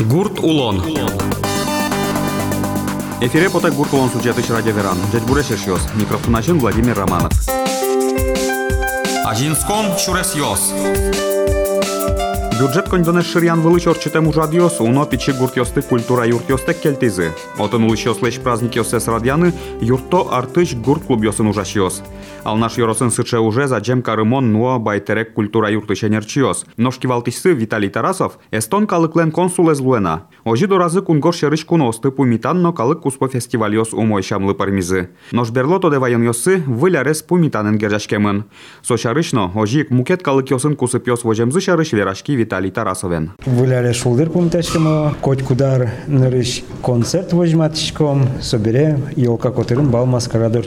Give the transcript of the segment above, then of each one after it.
Гурт Улон. Эфире потай Гурт Улон сюжеты радио Веран. Дядь Бурешешьос. Микрофон начин Владимир Романов. Ажинском Шуресьос. Бюджет коньдонеш ширян вылыч орчетем ужадиос, уно пичи гуртьосты культура юртьостек келтизи. Отын улычос леч праздник йосес радианы, юрто артыч гурт клуб йосын ужашиос. Ал наш йоросын сыче уже за джем карымон нуо байтерек культура юртыч энерчиос. Ножки валтиссы Виталий Тарасов, эстон калыклен консул из Луэна. Ожи доразы кунгор шерыч куносты пумитанно калык куспо фестивальос умой шамлы пармизы. Нож берлото де вайон йосы вылярес пумитанын гержашкемын. Сошарычно, ожик мукет калык йосын кусып йос вожемзы шарыч верашки Виталий Тарасовен. Выляли шулдер кумтачкому, коть кудар нырыш концерт возьматичком, собере елка котырын бал маскарадор.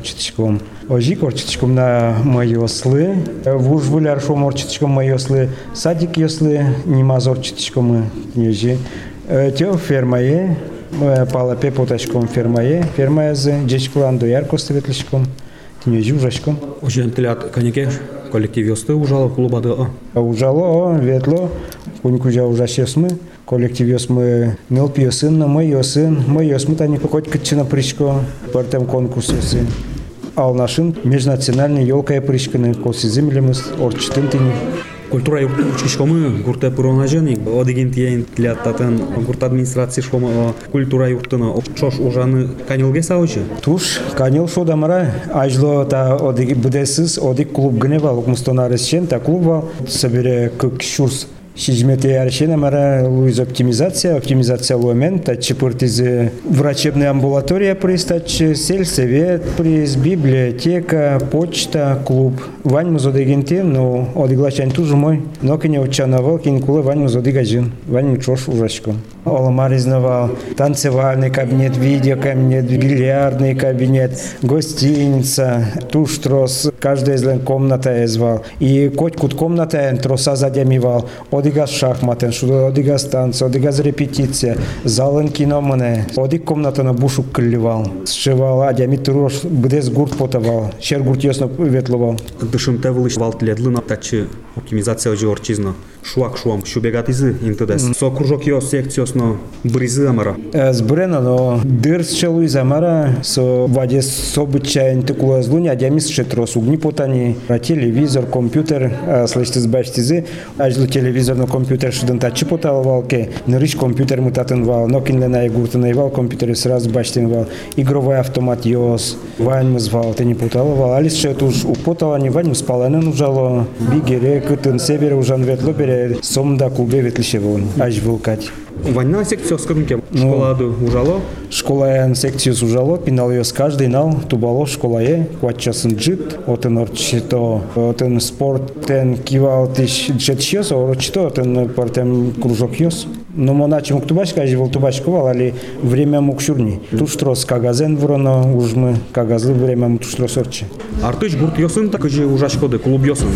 Ожи корчитичком на мои ослы, вуж выляр шум мои ослы, садик если нема зорчитичком нежи. Э, тё фермае, э, палапе потачком фермае, фермае за джечкланду ярко светличком ужашком. Ожен тилят канекеш коллектив йосты ужало клубады. Ужало, ветло, кунькужа ужашесмы, коллектив йосмы ныл пьесын, мы йосын, мы йосмы тани покоть кычына причко, партем конкурс йосын. Ал нашын межнациональный елка причканы косизимлемыз орчтын тини культура ишкомы гурте пуронажаник одигин тиен тилаттатын гурт администрация ишкомы культура юртына шош ужаны канилге саучи туш канил шудамара ажло та одиг будесиз одиг клуб гнева лукмустонарисчен та клуба собере көк шурс хизмети аршина мара луиз оптимизация, оптимизация лумен, тачи портизи врачебная амбулатория приз, тачи сельсовет приз, библиотека, почта, клуб. Вань му задегенте, но одиглашен тужу мой, но кене учанавал, кенкулы вань му задегажин, вань му чош урашком. Оламар изнавал танцевальный кабинет, видеокабинет, бильярдный кабинет, гостиница, туштрос, каждая из комната звал. И коть кут комната троса задямивал. Одигаз шахматен, шуда одигаз танц, одигаз репетиция, залын кино мене. Одик комната на бушу кылливал. Сшивал, адями турош, бдес гурт потавал, шер гурт ясно ветловал. Дышымта вылыш валтледлы наптачы оптимизация же орчизно. Шуак шуам, шубегат изы интедес. Со кружок йос секциясно бризы амара. Збрена, но дырс челу из амара, со ваде собычаен тыкула злуни, адями сшетрос угни потани, телевизор, компьютер, слышите сбачтизы, ажлу телевизор на компьютер шудан тачи поталвал, ке нырыш компьютер мутатын вал, но кинлена и гуртана вал компьютер сразу бачтин вал, игровой автомат йос, вань звал, ты не поталвал, алис шет уж употала, не вань спаланен ужало, бигере, кытын севере ужан ветло бере, сомда клубе ветлише вон, аж вылкать. Ванна секция скорунке школады ужало. Школаян секцию ужало, пинал ее с каждый нал, тубало школае, кватчасын джит, отын орчито, отын спорт, тен кивал тиш джет шьёс, орчито, отын партем кружок йос. Но моначи мук тубаш, кажи вол тубаш ковал, али время мук шурни. Туштрос кагазен вроно, уж мы кагазлы время мук туштрос орчи. Артыш гурт йосын, так же ужашкоды, клуб йосын.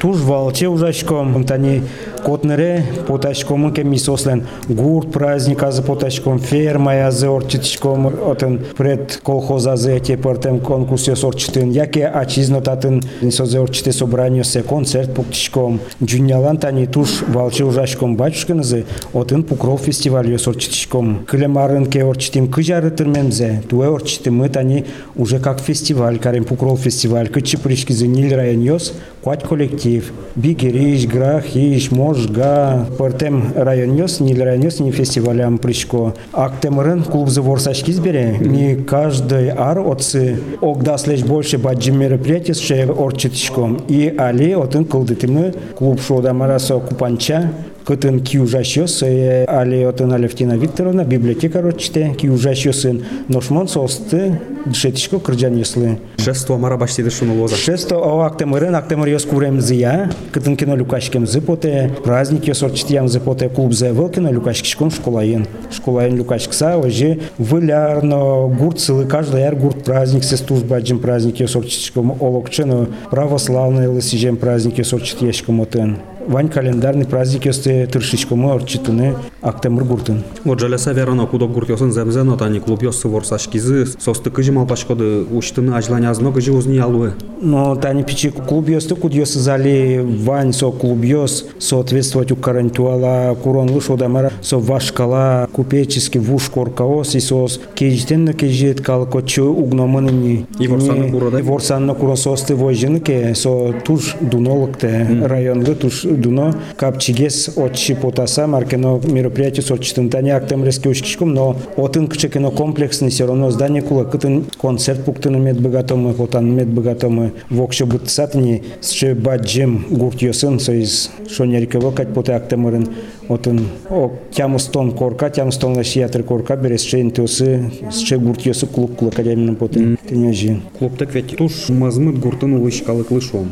Туж валче ужашком, тани котнере поташком ке мисослен гурт праздник азы поташком ферма язы орчитишком отын пред колхоз азы эти портем конкурс ёс орчитын яке ачизно татын созе орчите собрание се концерт пуктишком джунялан тани туж валче ужашком батюшканызы отын пукров фестиваль ёс орчитишком клемарын ке орчитим кыжары тырмемзе туэ мы тани уже как фестиваль карем пукров фестиваль кычы пришкизы нил район ёс куать коллектив бигериш грахиш можга портем район ёс нил район ёс не фестивалям пришко актемырын клуб заворсачкиз бере не каждый ар отцы. Огдас лишь больше баджи мероприятий с орчитишком и али отын кылдытымы клуб шодамарасо купанча кытын киужашёс али отын Алевтина Викторовна библиотека рочте киужашёсын ношмон состы дшетишко кырджан ёслы Шесто мара баштиды шуну лоза. шесто о актемырын актемыр ёс курем зыя кытын кино люкашкем зыпоте праздник ёс орчитиям зыпоте клуб зе вылкино люкашкишком школаен. Школаен люкашкса ожи вылярно гурт сылы каждый яр гурт праздник се службаджим праздник ёс орчитишком олокчено православный лысижем праздник ёс орчитияшком отын вань календарный праздник ёсты тыршичкомо орчитыны актемыр гуртын. Вот жаляса верано кудо гурт ёсын земзено тани клуб ёсы ворсашкизы состы кыжы малпашкоды уштыны ажланя азно кыжы узни алуы. Но тани пичи клуб ёсты куд ёсы зали вань со клуб ёс соответствовать у карантуала курон луш одамара со вашкала купечески вуш коркаос и сос кежитен на кежит калкочу угномыныни. И ворсанны куро, да? И ворсанны куро состы вожжыны ке со туш дунолыкте районлы туш дуно капчигес отчи потаса маркено мероприятие сочтын тани актемрески ушкишком но отын кычекено комплексный все равно здание кула кытын концерт пуктыны мед богатомы потан мед богатомы вокшо бутсатни сче баджем гурт йосын соиз шонерикево кать поте актемырын отын о тямыстон корка тямыстон лашиятр корка берес шейн тёсы сче гурт йосы клуб кула кадяминын поте тенежи Клубтек ведь туш мазмыт гуртын улыш калык лышом.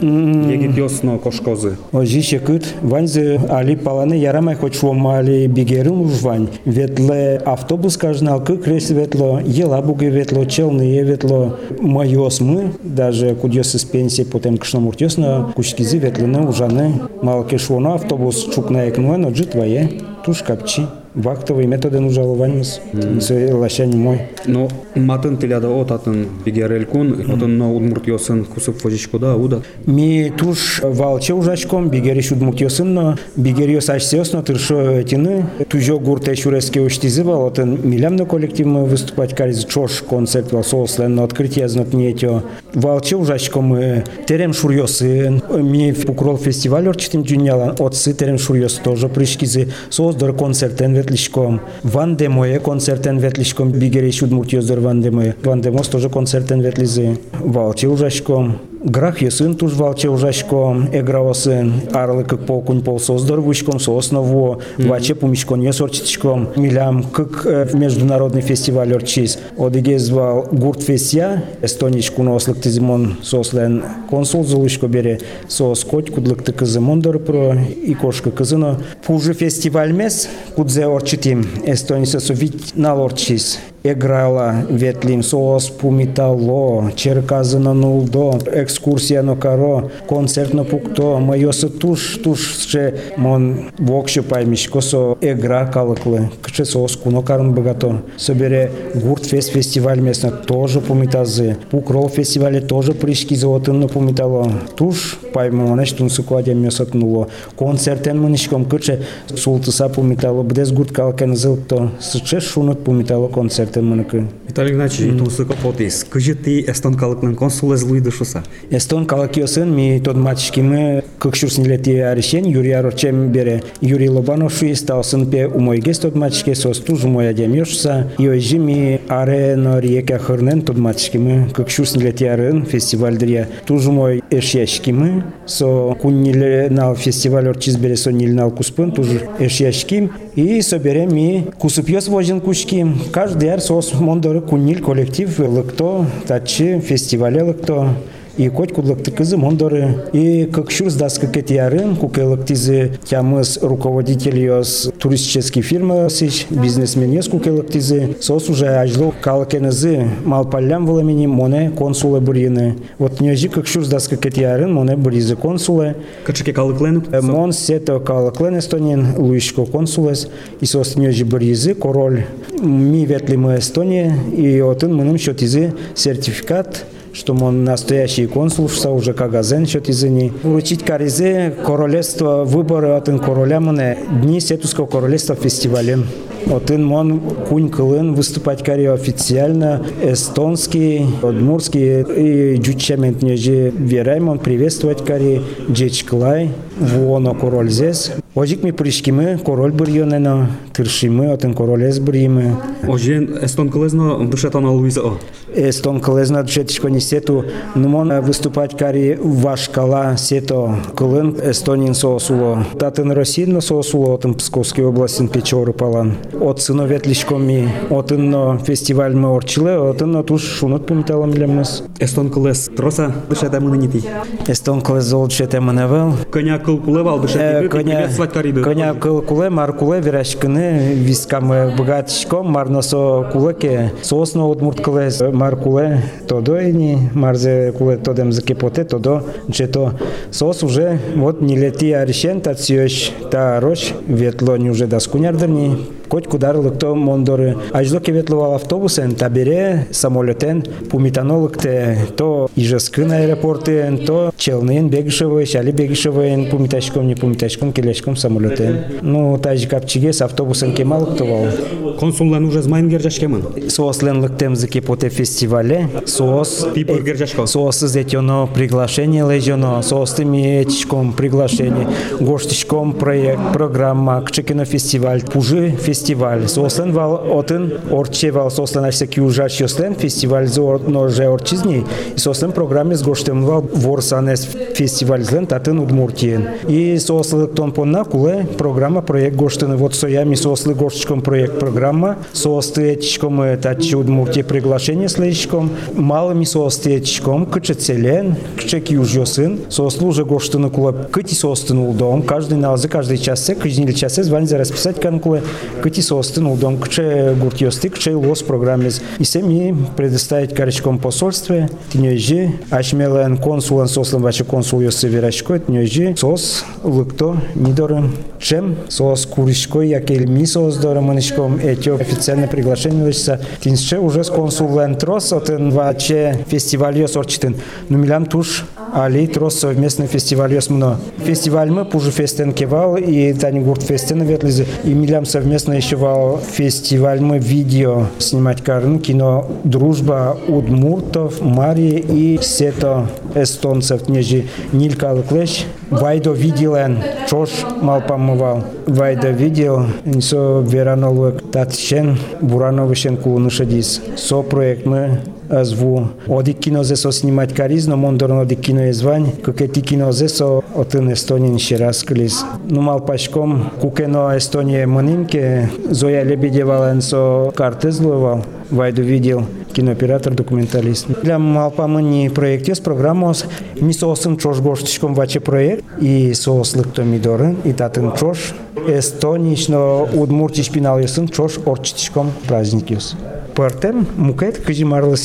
Егит ёсно кошкозы. Ожище кыт, ваньзы али паланы ярамай хоть швом али бигерын уж вань. Ветле автобус кажнал кык рейс ветло, ела буги ветло, челные ветло, майос мы, даже кудьёс из пенсии потом кшном уртёсно, кучкизы ветлыны ужаны, малке швоно автобус чукна экнуэ, но ये तुष कपची туш капчи. Вахтовый методы нужалованимыз, лащани мой. Но матын тиляда отатын бигерелькун, отын на удмурт ёсын кусып фожичкода уда. Ми туш валче ужачком, бигери шудмурт йосынно, бигери йосачсеосно тыршо тины, тужо гурте шуреске уштизы вал, отын милямно коллектив мы выступать кариз чош концерт вал сослен, но открытие знат нетё. Валче ужачком мы терем шурьосын, ми пукрол фестиваль орчитим джунялан, отсы терем шурьос тоже пришкизы, создор концертен ветлишком, ван демое концертен ветлишком, бигери шудмурт йоздор ван демое, ван демос тоже концертен ветлизы, валче ужачком. Грах јасын тужвалче ужашко играва сын арлы как полкун пол создар вышком со основу ваче помишкон не сорчичком милям как международный фестивал орчис одиге звал гурт фесија естоничку на ослык тизимон сослен консул золушко бере со скот кудлык ты кызымон про и кошка кызыно пужи фестивал мес кудзе орчитим эстониса со вит на орчис Еграла ветлим соос пумитало, черказано нулдо, екскурсія на каро, концерт на пукто, майоса туш, ще мон вокше пайміш, косо егра калыкли, кче соос куно карн богато. Собере гурт фест фестиваль местно тоже пумитазы, пукрол фестивале тоже пришки золотын на пумитало. Туш паймо манеш тун сукладя месот нуло. Концертен манишком кче султыса пумитало, бдес гурт калкен зылто, сче шунут пумитало концертен мыныкі виталий игнатьевич тунсыко потис кыжыты эстон калыкнын консул эз шуса эстон калык йосын ми тот матчкимы көкшүрсинлети арешен юрий арочем бере юрий лобанов шуиста осын пе умойгес тот матчке состуз умоя дем И йожи ми аре нориека хырнен тот матчкимы көкшүрсинлети арын фестивальдырия туз умой эшияшкимы со кунниле на фестиваль орчиз бере со нилнал куспын туз эшияшким и соберем ми кусып йос вожин кушким каждый Бәрі сосын мұндары күннел коллектив лықто, татчы, фестивале лықто. И коть кудлыкты кызы мондоры. И как шурс даст как эти ярын кукелык тизы тямыз руководитель ёс туристический фирма сич бизнесмен ёс кукелык тизы сос уже ажло калкенызы малпаллям вламени моне консулы бурины вот нежи как шурс даст как эти ярын моне буризы консулы. Качеке калыклен? Мон сето калаклен Эстонин, Луишко консулес, и сос нежи буризы, король ми ветли мы Эстония, и отын мыным счетизы сертификат, что он настоящий консул, что уже кагазен счет изыни. Вручить каризе королевство выборы от короля мне дни Сетуского королевства фестивален. Отын мон кунь кылын выступать кари официально эстонский, удмурский и джучемент неже вераймон приветствовать кари джечклай воно король здесь. Пришкиме король бір йонено, тыршиме отын король эс бір йме. Ожен эстон калезно душетана Луиза о. Эстон кылезна джетишко не сету, но мон выступать кари вашкала сето кылын эстонин соосуло. Татын Росийно соосуло отын Псковской областин печоры палан. От сыно ветлишко ми, отын фестиваль мы орчиле, отын туш шунут пумиталам лемес. Эстон калез троса душета мына нити. Эстон кылез зол джете маневел. Коня кыл кулевал Э, душети. коня- рассказать кариды. Коня куле мар куле вирашкыны вискамы богатичком марносо кулеке сосно удмурт куле мар куле тодо ини марзе куле тодем закипоте тодо чето сос уже вот не лети аришен та та рош ветло не уже доскунярдырни Коть кударлык то мондоры. Ажлоке ветловал автобусен, та бере самолетен, пумитанолык те, то Ижескын аэропортен, то Челнын бегишевой, шали бегишевой, пумиташком, не пумиташком, келешком самолетен. Ну, тажи капчиге с автобусен кемалык товал. Консуллан уже змайн гержашкемын. Соосленлык темзыки поте фестивале, соос... Типа гержашко. Соос зетено приглашение лежено, соос теми этичком приглашение, гоштичком проект, программа, кчекино фестиваль, пужи фестиваль. Сослен вал отын, орче вал сослен ашсеки ужаш йослен, фестиваль зор ноже орчизни, и сослен программе с гоштем вал ворсанес фестиваль злен татын удмуртиен. И сослы тон понна куле программа проект гоштен вот соями сослы гоштичком проект программа, соосты этичком тачи удмуртие приглашение слежком, малыми соосты этичком, кче целен, кче киужьосын, сослу уже гоштен куле кыти соостын улдом, каждый налзы, каждый часе, каждый часе звань за расписать канкуле, кыти соостын улдом, кче гуртьосты, кче лос программе. И семи предоставить корочком посольстве, тинежи, ашмелен консулен сослен ваше консул йосы верашко, тинежи, сос, лыкто, нидорым, чем, сос куришко, якель ми сос дороманышком, эти официальное приглашение лишься, тинше уже с консулен трос, отын ваче фестиваль йос орчитын, ну милям туш, али трос совместный фестиваль мно. Фестиваль мы пужу фестен кевал, и тани гурт фестен ветлизе, и милям совместно еще вал фестиваль мы видео снимать карн, кино «Дружба» удмуртов, Марии и сето эстонцев, нежи Нилька Лыклеш, Вайдо виделен, чош мал помывал. Вайдо видел, несо веранолвек, татшен, бурановишен кулунушадис. Со проект мы зву оди кинозе со снимај кариз, но мондорно оди кино е извань коке ти кинозе со отын естонин шираскылис нумал пашком кукено Естония мынинке Зоя Лебедевален со картезловал Вайду да видел кинооператор, документалист. Для малпамыни проекте с программос ми со осым чош гоштышком ваче проект и со ослык то мидорын и татын чош эстонично удмуртиш пинал ёсын чош орчитишком праздник ёс. Пъртем, мукет, кажи марла.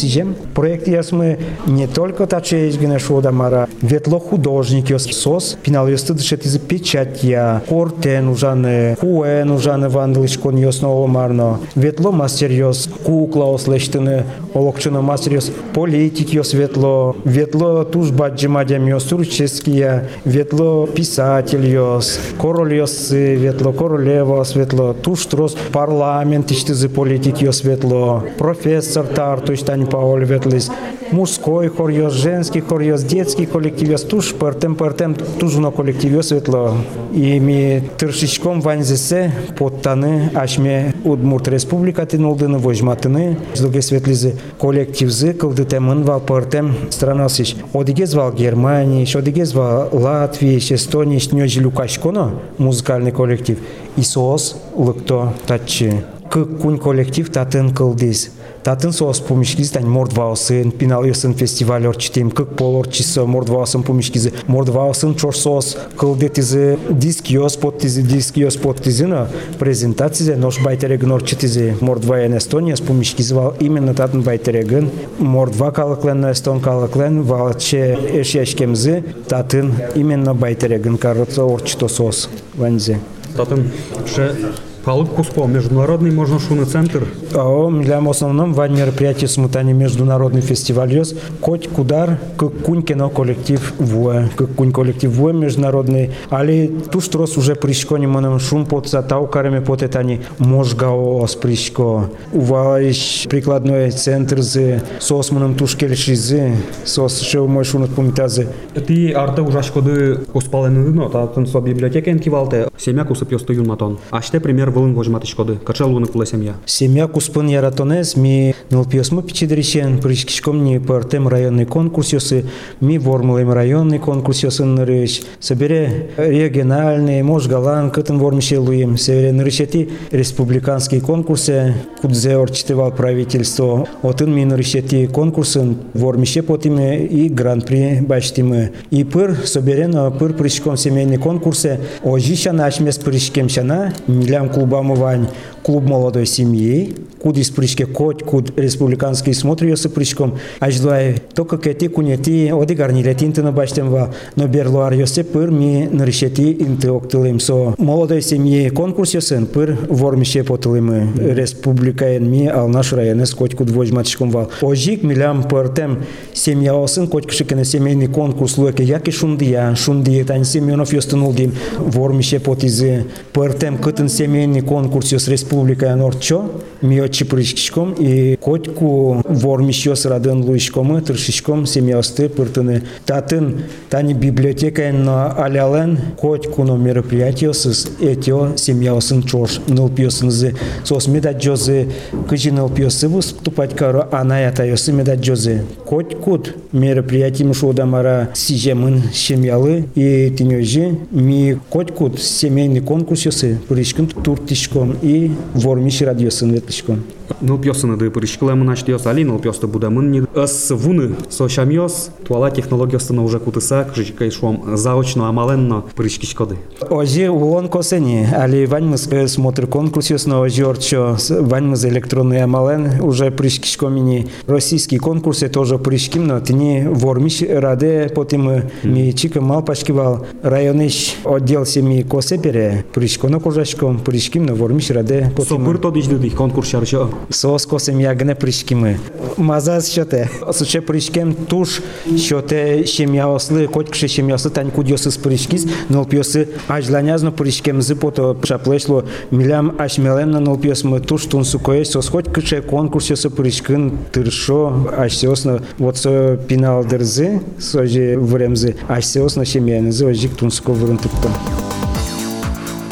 Проект ясме не только таче изгіне шода мара, ветло художник яс сос, пинал ясты дышет из печать я, кортен ужаны, хуэн ужаны вандылышкон яснова марно, ветло мастер яс, кукла ослештыны, олокчыны мастер яс, политик яс ветло, ветло туж баджимадям яс, турческия, ветло писатель яс, король яс, ветло королева светло, туж трос парламент иштызы политик яс ветло, профессор Тарту Штань Паоль Ветлис, мужской хор йос, женский хор йос, детский коллектив йос, туж пертем пертем туж на коллектив йос ветло. И ми тыршичком ванзесе поттаны ашме Удмурт Республика тинулдыны вожматыны, злуге светлизы коллективзы кылды темын вал пертем странасыш. Одигез вал Германии, одигез вал Латвии, Эстонии, нёжи Лукашконо, музыкальный коллектив. И соос лыкто татчы кун коллектив татын кылдыз. Татын соос помешкизи тань мордваусын, пиналысын фестивалер читем кык полор чисо мордваусын помешкизи, мордваусын чор соос кылдетизи, диск йос подтизи, диск йос подтизина, презентацизе нош байтерегін орчитизи, мордва ен Эстония с помешкизи вал именно татын байтерегін, мордва калыклен, эстон калыклен, валче эш яшкемзи, татын именно байтерегін карыты орчито соос ванзе. Татын, ше Халык Куспо, международный можно шуный центр. А для в основном вань мероприятие смутани международный фестиваль ёс. Коть кудар, как кунь кино коллектив вуэ, как кунь коллектив вуэ международный. Али туш трос уже пришко не манам шум под затау карами под этани можгао с пришко. Увалиш прикладной центр з сос манам туш келшизы, сос шел мой шунат помитазы. Ти арта ужаш коды куспалены но та тын со библиотека энкивалте. Семя кусып ёсты юнматон. Аште пример былын возьмат шкоды. Качал луны кула семья. Семья куспын яратонес ми нылпиосмы пичидеришен пришкишком не партем районный конкурс ёсы ми вормулем районный конкурс ёсын нырыш. Собере региональный, мож галан кытын вормише луем. Севере нырышети республиканский конкурсы кудзе орчитывал правительство. Отын ми нырышети конкурсын вормише потиме и гран-при баштимы. И пыр соберен пыр пришком семейный конкурсы. Ожи шана ашмес пришкем шана милям клубамы вань клуб молодой семьи, куд из причке кот, куд республиканский смотр ёсы причком, ажлай только кети кунети оди гарнилети инты на баштем ва, но берлуар ёсе пыр ми наришети инты октылым. Со молодой семьи конкурс ёсын пыр вормише потылымы. Республика ми ал наш районы с кот куд возьматшком вал. Ожик милям пыртем семья осын кот кшикене семейный конкурс луэке яки шундия, шундия тань Семенов ёстынул дим. Вормише потизы пыртем кытын семейный конкурс ёс республика республика норчо миочи пришкишком и котку вормишьос радын луишкомы тыршишком семьясты пыртыны. Татын тани библиотека на алялен котку но мероприятиосыз этио семьясын чош нылпиосынзы сос медаджозы кыжи нылпиосы выступать каро анаятайосы медаджозы. Коткут мероприятием шудамара сижемын семьялы и тинёжи ми коткут семейный конкурс ёсы пришкин туртишком и vormiși radiosun شكون Ныл пьосыны ды пырышкылы мынач диос али ныл пьоста будамын не ыс вуны сошамиос туала технологиясына уже кутыса кжичка шуам заочно амаленно пырышкишкоды. Ожи улон косени, али ваньмыз смотр ожи орчо ваньмыз электронный амален уже пырышкишкомини российский конкурсы тоже пырышким, но тени вормиш раде потім ми чика мал пашкивал районыш отдел семьи косепере пырышконо кожашком пырышким, но вормиш раде потім. Сопыр то дижды конкурс ярчо Сос косим ягне пришкими. Мазаз шоте. Суче пришкем туш шоте шемя ослы, котькше шемя ослы тань кудьосы с пришкис, нол пьосы ажланязно пришкем зыпото шаплешло милям ашмелен на нол пьос мы туш тун сукоес, сос котькше конкурсе со пришкин тыршо, аж сеосно вот со пинал дерзы, сожи времзы, аж сеосно шемянызы, ожик тун суко вырынтыктан.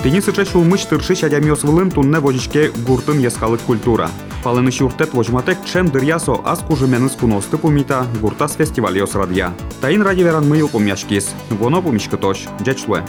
Тені сычешу мыч тыршыч адямиос вылын тунне вожичке гуртын ескалык культура. Палыныш юртет вожматек чен дырьясо аз кужеменыз куносты пумита гуртас фестивалиос радия. Таин ради веран мыйыл помяшкис, воно помишкы тош, джечлуэ.